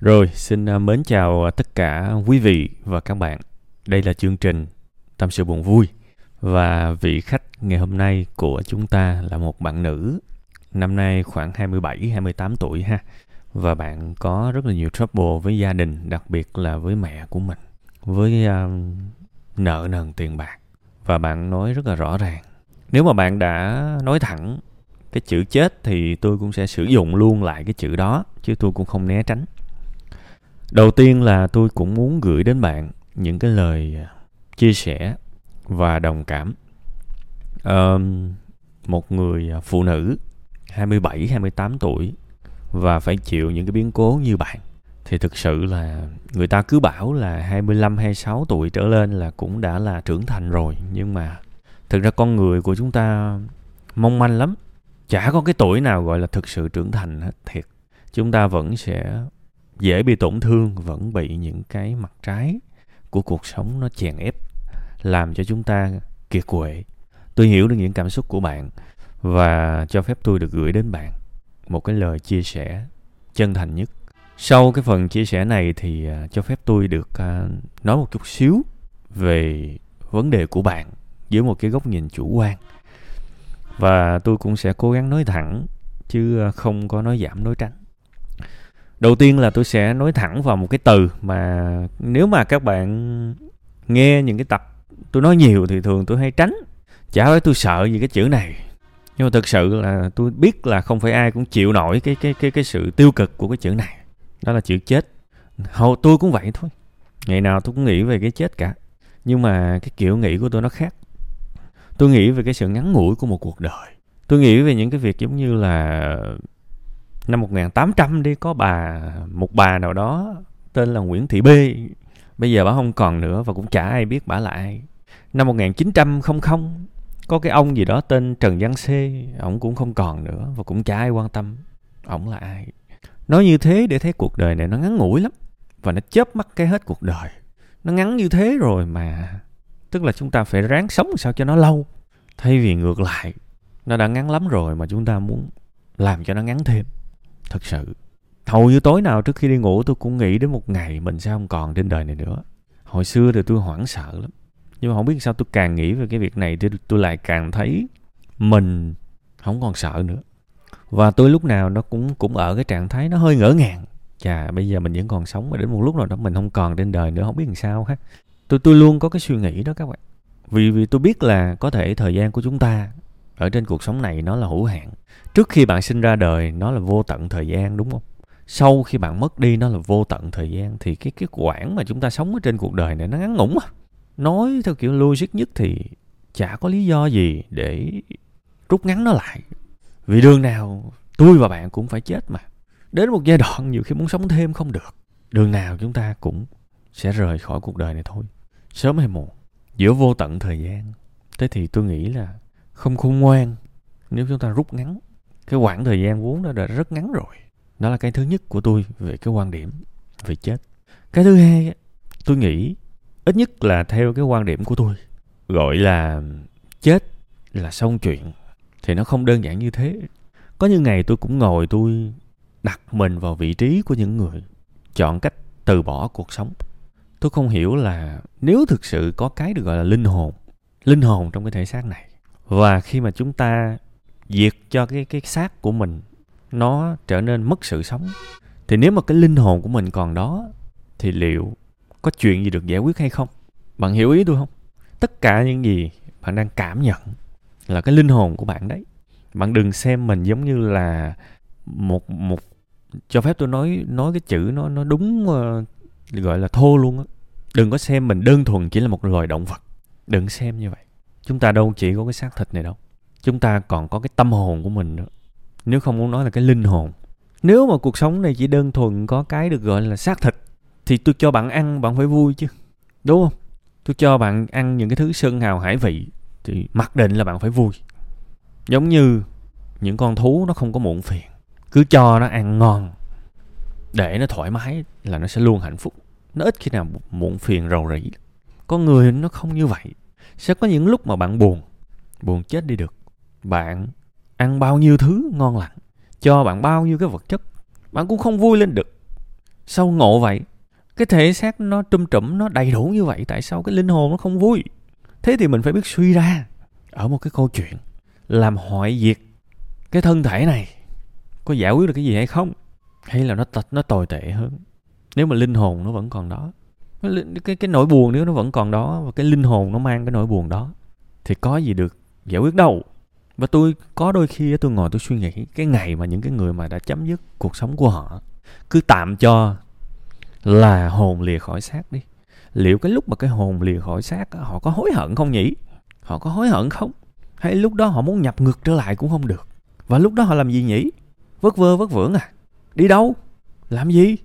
Rồi, xin à, mến chào tất cả quý vị và các bạn. Đây là chương trình Tâm sự buồn vui. Và vị khách ngày hôm nay của chúng ta là một bạn nữ. Năm nay khoảng 27-28 tuổi ha. Và bạn có rất là nhiều trouble với gia đình, đặc biệt là với mẹ của mình. Với um, nợ nần tiền bạc. Và bạn nói rất là rõ ràng. Nếu mà bạn đã nói thẳng cái chữ chết thì tôi cũng sẽ sử dụng luôn lại cái chữ đó. Chứ tôi cũng không né tránh đầu tiên là tôi cũng muốn gửi đến bạn những cái lời à, chia sẻ và đồng cảm. Um, một người à, phụ nữ 27 28 tuổi và phải chịu những cái biến cố như bạn thì thực sự là người ta cứ bảo là 25 26 tuổi trở lên là cũng đã là trưởng thành rồi. Nhưng mà thực ra con người của chúng ta mong manh lắm. Chả có cái tuổi nào gọi là thực sự trưởng thành hết thiệt. Chúng ta vẫn sẽ dễ bị tổn thương, vẫn bị những cái mặt trái của cuộc sống nó chèn ép, làm cho chúng ta kiệt quệ. Tôi hiểu được những cảm xúc của bạn và cho phép tôi được gửi đến bạn một cái lời chia sẻ chân thành nhất. Sau cái phần chia sẻ này thì à, cho phép tôi được à, nói một chút xíu về vấn đề của bạn dưới một cái góc nhìn chủ quan. Và tôi cũng sẽ cố gắng nói thẳng chứ à, không có nói giảm nói tránh đầu tiên là tôi sẽ nói thẳng vào một cái từ mà nếu mà các bạn nghe những cái tập tôi nói nhiều thì thường tôi hay tránh. Chả phải tôi sợ gì cái chữ này. Nhưng mà thực sự là tôi biết là không phải ai cũng chịu nổi cái cái cái cái sự tiêu cực của cái chữ này. Đó là chữ chết. Hầu tôi cũng vậy thôi. Ngày nào tôi cũng nghĩ về cái chết cả. Nhưng mà cái kiểu nghĩ của tôi nó khác. Tôi nghĩ về cái sự ngắn ngủi của một cuộc đời. Tôi nghĩ về những cái việc giống như là năm 1800 đi, có bà, một bà nào đó tên là Nguyễn Thị B bây giờ bà không còn nữa và cũng chả ai biết bà là ai. Năm 1900 có cái ông gì đó tên Trần Văn C ổng cũng không còn nữa và cũng chả ai quan tâm ổng là ai. Nói như thế để thấy cuộc đời này nó ngắn ngủi lắm và nó chớp mắt cái hết cuộc đời. Nó ngắn như thế rồi mà, tức là chúng ta phải ráng sống sao cho nó lâu. Thay vì ngược lại, nó đã ngắn lắm rồi mà chúng ta muốn làm cho nó ngắn thêm thật sự. Hầu như tối nào trước khi đi ngủ tôi cũng nghĩ đến một ngày mình sẽ không còn trên đời này nữa. Hồi xưa thì tôi hoảng sợ lắm. Nhưng mà không biết sao tôi càng nghĩ về cái việc này thì tôi lại càng thấy mình không còn sợ nữa. Và tôi lúc nào nó cũng cũng ở cái trạng thái nó hơi ngỡ ngàng. Chà, bây giờ mình vẫn còn sống mà đến một lúc nào đó mình không còn trên đời nữa, không biết làm sao hết tôi tôi luôn có cái suy nghĩ đó các bạn. Vì vì tôi biết là có thể thời gian của chúng ta ở trên cuộc sống này nó là hữu hạn. Trước khi bạn sinh ra đời, nó là vô tận thời gian, đúng không? Sau khi bạn mất đi, nó là vô tận thời gian. Thì cái cái quãng mà chúng ta sống ở trên cuộc đời này nó ngắn ngủn à nói theo kiểu logic nhất thì chả có lý do gì để rút ngắn nó lại. Vì đường nào, tôi và bạn cũng phải chết mà. Đến một giai đoạn nhiều khi muốn sống thêm không được. Đường nào chúng ta cũng sẽ rời khỏi cuộc đời này thôi. Sớm hay muộn, giữa vô tận thời gian. Thế thì tôi nghĩ là không khôn ngoan. Nếu chúng ta rút ngắn cái khoảng thời gian vốn đã, đã rất ngắn rồi. Đó là cái thứ nhất của tôi về cái quan điểm về chết. Cái thứ hai tôi nghĩ ít nhất là theo cái quan điểm của tôi gọi là chết là xong chuyện thì nó không đơn giản như thế. Có những ngày tôi cũng ngồi tôi đặt mình vào vị trí của những người chọn cách từ bỏ cuộc sống. Tôi không hiểu là nếu thực sự có cái được gọi là linh hồn linh hồn trong cái thể xác này và khi mà chúng ta diệt cho cái cái xác của mình nó trở nên mất sự sống. Thì nếu mà cái linh hồn của mình còn đó thì liệu có chuyện gì được giải quyết hay không? Bạn hiểu ý tôi không? Tất cả những gì bạn đang cảm nhận là cái linh hồn của bạn đấy. Bạn đừng xem mình giống như là một một cho phép tôi nói nói cái chữ nó nó đúng uh, gọi là thô luôn á. Đừng có xem mình đơn thuần chỉ là một loài động vật. Đừng xem như vậy chúng ta đâu chỉ có cái xác thịt này đâu. Chúng ta còn có cái tâm hồn của mình nữa. Nếu không muốn nói là cái linh hồn. Nếu mà cuộc sống này chỉ đơn thuần có cái được gọi là xác thịt, thì tôi cho bạn ăn, bạn phải vui chứ. Đúng không? Tôi cho bạn ăn những cái thứ sơn hào hải vị, thì mặc định là bạn phải vui. Giống như những con thú nó không có muộn phiền. Cứ cho nó ăn ngon. Để nó thoải mái là nó sẽ luôn hạnh phúc. Nó ít khi nào muộn phiền rầu rĩ. Con người nó không như vậy sẽ có những lúc mà bạn buồn. Buồn chết đi được. Bạn ăn bao nhiêu thứ ngon lành cho bạn bao nhiêu cái vật chất bạn cũng không vui lên được. Sao ngộ vậy? Cái thể xác nó trùm trùm, nó đầy đủ như vậy tại sao cái linh hồn nó không vui? Thế thì mình phải biết suy ra. Ở một cái câu chuyện làm hoại diệt cái thân thể này có giải quyết được cái gì hay không? Hay là nó tật nó tồi tệ hơn? Nếu mà linh hồn nó vẫn còn đó cái cái nỗi buồn nếu nó vẫn còn đó, và cái linh hồn nó mang cái nỗi buồn đó, thì có gì được giải quyết đâu. Và tôi, có đôi khi tôi ngồi tôi suy nghĩ cái ngày mà những cái người mà đã chấm dứt cuộc sống của họ, cứ tạm cho là hồn lìa khỏi xác đi. Liệu cái lúc mà cái hồn lìa khỏi xác họ có hối hận không nhỉ? Họ có hối hận không? Hay lúc đó họ muốn nhập ngược trở lại cũng không được? Và lúc đó họ làm gì nhỉ? Vất vơ, vất vưởng à? Đi đâu? Làm gì?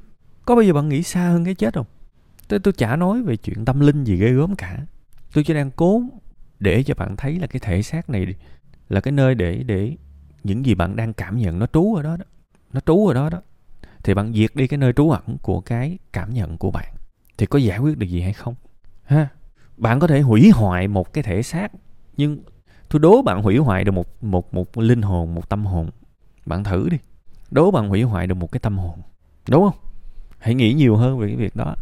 Có bao giờ bạn nghĩ xa hơn cái chết không? Tôi tôi chả nói về chuyện tâm linh gì ghê gớm cả. Tôi chỉ đang cố để cho bạn thấy là cái thể xác này là cái nơi để để những gì bạn đang cảm nhận nó trú ở đó đó. Nó trú ở đó đó. Thì bạn diệt đi cái nơi trú ẩn của cái cảm nhận của bạn. Thì có giải quyết được gì hay không? Ha? Bạn có thể hủy hoại một cái thể xác, nhưng tôi đố bạn hủy hoại được một một một linh hồn, một tâm hồn. Bạn thử đi. Đố bạn hủy hoại được một cái tâm hồn. Đúng không? Hãy nghĩ nhiều hơn về cái việc đó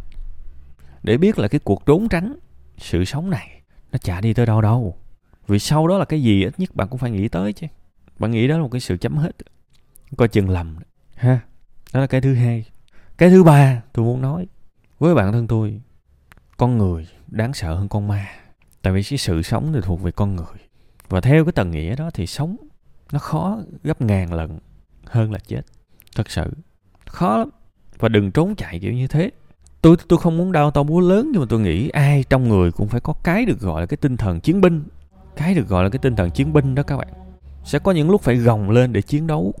để biết là cái cuộc trốn tránh sự sống này nó chả đi tới đâu đâu. Vì sau đó là cái gì ít nhất bạn cũng phải nghĩ tới chứ. Bạn nghĩ đó là một cái sự chấm hết. Coi chừng lầm. Ha, đó là cái thứ hai. Cái thứ ba tôi muốn nói với bản thân tôi, con người đáng sợ hơn con ma. Tại vì cái sự sống thì thuộc về con người. Và theo cái tầng nghĩa đó thì sống nó khó gấp ngàn lần hơn là chết. Thật sự, khó lắm. Và đừng trốn chạy kiểu như thế tôi tôi không muốn đau to búa lớn, nhưng mà tôi nghĩ ai trong người cũng phải có cái được gọi là cái tinh thần chiến binh. Cái được gọi là cái tinh thần chiến binh đó các bạn. Sẽ có những lúc phải gồng lên để chiến đấu,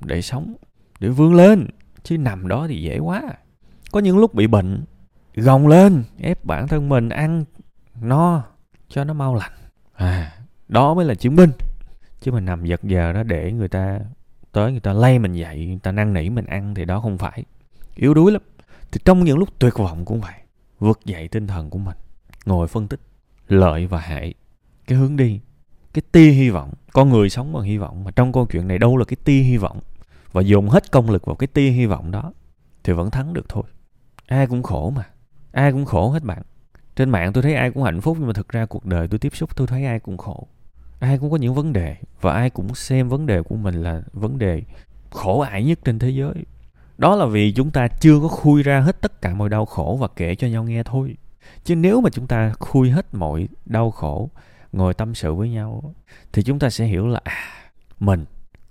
để sống, để vươn lên, chứ nằm đó thì dễ quá. Có những lúc bị bệnh, gồng lên, ép bản thân mình ăn, no, cho nó mau lành. À đó mới là chiến binh. Chứ mà nằm giật giờ đó để người ta tới, người ta lay mình dậy, người ta năn nỉ mình ăn thì đó không phải. Yếu đuối lắm thì trong những lúc tuyệt vọng cũng vậy, vực dậy tinh thần của mình, ngồi phân tích lợi và hại. Cái hướng đi, cái tia hy vọng, con người sống bằng hy vọng, mà trong câu chuyện này đâu là cái tia hy vọng. Và dùng hết công lực vào cái tia hy vọng đó thì vẫn thắng được thôi. Ai cũng khổ mà, ai cũng khổ hết bạn. Trên mạng tôi thấy ai cũng hạnh phúc, nhưng mà thực ra cuộc đời tôi tiếp xúc tôi thấy ai cũng khổ. Ai cũng có những vấn đề và ai cũng xem vấn đề của mình là vấn đề khổ ải nhất trên thế giới đó là vì chúng ta chưa có khui ra hết tất cả mọi đau khổ và kể cho nhau nghe thôi. Chứ nếu mà chúng ta khui hết mọi đau khổ, ngồi tâm sự với nhau, thì chúng ta sẽ hiểu là à mình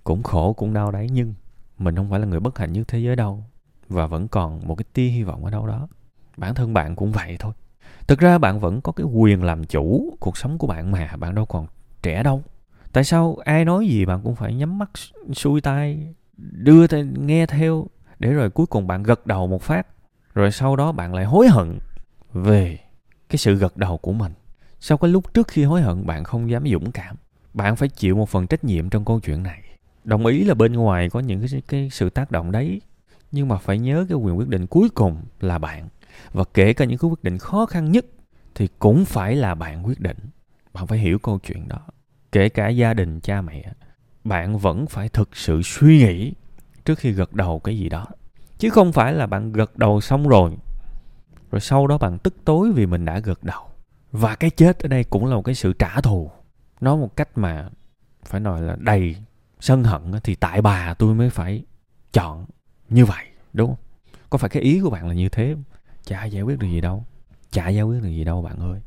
cũng khổ, cũng đau đấy, nhưng mình không phải là người bất hạnh nhất thế giới đâu, và vẫn còn một cái tia hy vọng ở đâu đó. Bản thân bạn cũng vậy thôi. Thực ra bạn vẫn có cái quyền làm chủ cuộc sống của bạn mà, bạn đâu còn trẻ đâu. Tại sao ai nói gì bạn cũng phải nhắm mắt xuôi tai đưa tay, nghe theo để rồi cuối cùng bạn gật đầu một phát rồi sau đó bạn lại hối hận về cái sự gật đầu của mình. Sau cái lúc trước khi hối hận bạn không dám dũng cảm. Bạn phải chịu một phần trách nhiệm trong câu chuyện này. Đồng ý là bên ngoài có những cái, cái sự tác động đấy nhưng mà phải nhớ cái quyền quyết định cuối cùng là bạn. Và kể cả những cái quyết định khó khăn nhất thì cũng phải là bạn quyết định. Bạn phải hiểu câu chuyện đó. Kể cả gia đình cha mẹ bạn vẫn phải thực sự suy nghĩ trước khi gật đầu cái gì đó. Chứ không phải là bạn gật đầu xong rồi rồi sau đó bạn tức tối vì mình đã gật đầu. Và cái chết ở đây cũng là một cái sự trả thù. Nói một cách mà phải nói là đầy sân hận thì tại bà tôi mới phải chọn như vậy, đúng không? Có phải cái ý của bạn là như thế không? Chả giải quyết được gì đâu. Chả giải quyết được gì đâu, bạn ơi.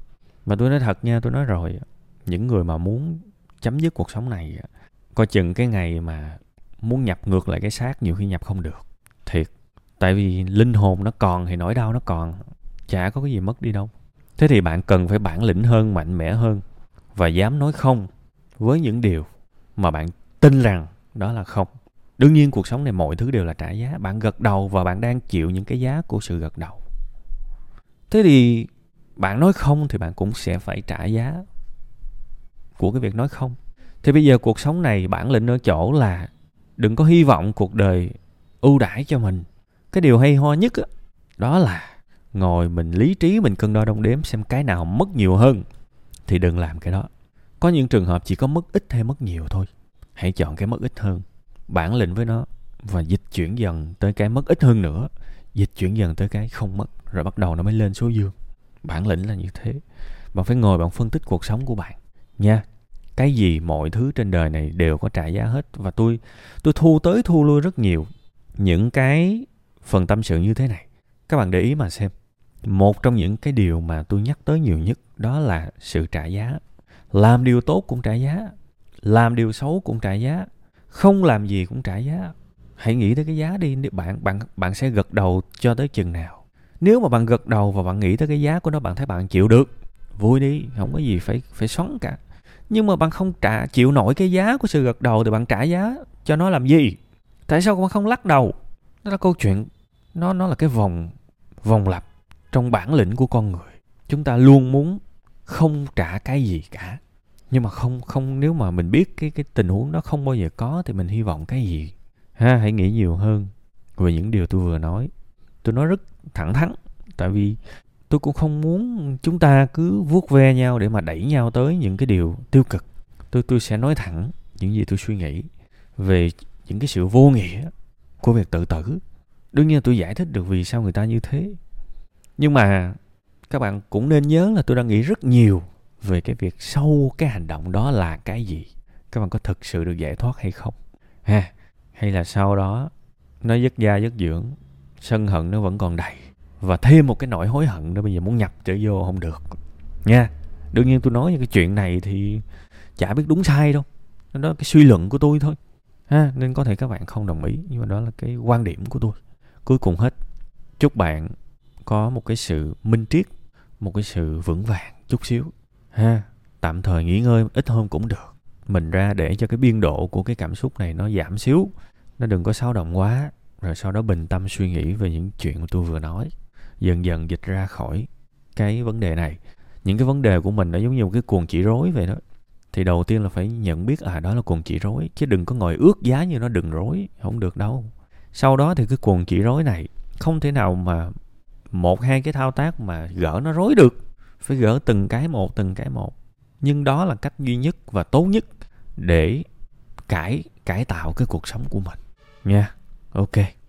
Mà tôi nói thật nha, tôi nói rồi những người mà muốn chấm dứt cuộc sống này coi chừng cái ngày mà muốn nhập ngược lại cái xác nhiều khi nhập không được. Thiệt. Tại vì linh hồn nó còn thì nỗi đau nó còn. Chả có cái gì mất đi đâu. Thế thì bạn cần phải bản lĩnh hơn, mạnh mẽ hơn và dám nói không với những điều mà bạn tin rằng đó là không. Đương nhiên cuộc sống này mọi thứ đều là trả giá. Bạn gật đầu và bạn đang chịu những cái giá của sự gật đầu. Thế thì bạn nói không thì bạn cũng sẽ phải trả giá của cái việc nói không. Thì bây giờ cuộc sống này bản lĩnh ở chỗ là đừng có hy vọng cuộc đời ưu đãi cho mình. Cái điều hay ho nhất đó, đó là ngồi mình lý trí mình cân đo đong đếm xem cái nào mất nhiều hơn thì đừng làm cái đó. Có những trường hợp chỉ có mất ít hay mất nhiều thôi. Hãy chọn cái mất ít hơn. Bản lĩnh với nó và dịch chuyển dần tới cái mất ít hơn nữa. Dịch chuyển dần tới cái không mất. Rồi bắt đầu nó mới lên số dương bản lĩnh là như thế. Bạn phải ngồi bạn phân tích cuộc sống của bạn nha cái gì mọi thứ trên đời này đều có trả giá hết. Và tôi tôi thu tới thu lui rất nhiều những cái phần tâm sự như thế này. Các bạn để ý mà xem. Một trong những cái điều mà tôi nhắc tới nhiều nhất đó là sự trả giá. Làm điều tốt cũng trả giá. Làm điều xấu cũng trả giá. Không làm gì cũng trả giá. Hãy nghĩ tới cái giá đi. Bạn bạn bạn sẽ gật đầu cho tới chừng nào? Nếu mà bạn gật đầu và bạn nghĩ tới cái giá của nó, bạn thấy bạn chịu được, vui đi. Không có gì phải phải xoắn cả nhưng mà bạn không trả, chịu nổi cái giá của sự gật đầu thì bạn trả giá. Cho nó làm gì? Tại sao bạn không lắc đầu? Đó là câu chuyện, nó nó là cái vòng vòng lặp trong bản lĩnh của con người. Chúng ta luôn muốn không trả cái gì cả. Nhưng mà không không, nếu mà mình biết cái cái tình huống đó không bao giờ có thì mình hy vọng cái gì? Ha, hãy nghĩ nhiều hơn về những điều tôi vừa nói. Tôi nói rất thẳng thắn, tại vì tôi cũng không muốn chúng ta cứ vuốt ve nhau để mà đẩy nhau tới những cái điều tiêu cực. Tôi tôi sẽ nói thẳng những gì tôi suy nghĩ về những cái sự vô nghĩa của việc tự tử. Đương nhiên tôi giải thích được vì sao người ta như thế. Nhưng mà các bạn cũng nên nhớ là tôi đang nghĩ rất nhiều về cái việc sâu cái hành động đó là cái gì. Các bạn có thực sự được giải thoát hay không? Ha, hay là sau đó nó dứt da dứt dưỡng, sân hận nó vẫn còn đầy? Và thêm một cái nỗi hối hận nữa, bây giờ muốn nhập trở vô không được. Nha, đương nhiên tôi nói những cái chuyện này thì chả biết đúng sai đâu. Đó là cái suy luận của tôi thôi. Ha, nên có thể các bạn không đồng ý, nhưng mà đó là cái quan điểm của tôi. Cuối cùng hết, chúc bạn có một cái sự minh triết, một cái sự vững vàng chút xíu. Ha, tạm thời nghỉ ngơi ít hơn cũng được. Mình ra để cho cái biên độ của cái cảm xúc này nó giảm xíu, nó đừng có xáo động quá, rồi sau đó bình tâm suy nghĩ về những chuyện mà tôi vừa nói dần dần dịch ra khỏi cái vấn đề này. Những cái vấn đề của mình nó giống như một cái cuồng chỉ rối vậy đó. Thì đầu tiên là phải nhận biết à đó là cuồng chỉ rối, chứ đừng có ngồi ước giá như nó đừng rối, không được đâu. Sau đó thì cái cuồng chỉ rối này không thể nào mà một, hai cái thao tác mà gỡ nó rối được. Phải gỡ từng cái một, từng cái một. Nhưng đó là cách duy nhất và tốt nhất để cải cải tạo cái cuộc sống của mình. Nha. Ok.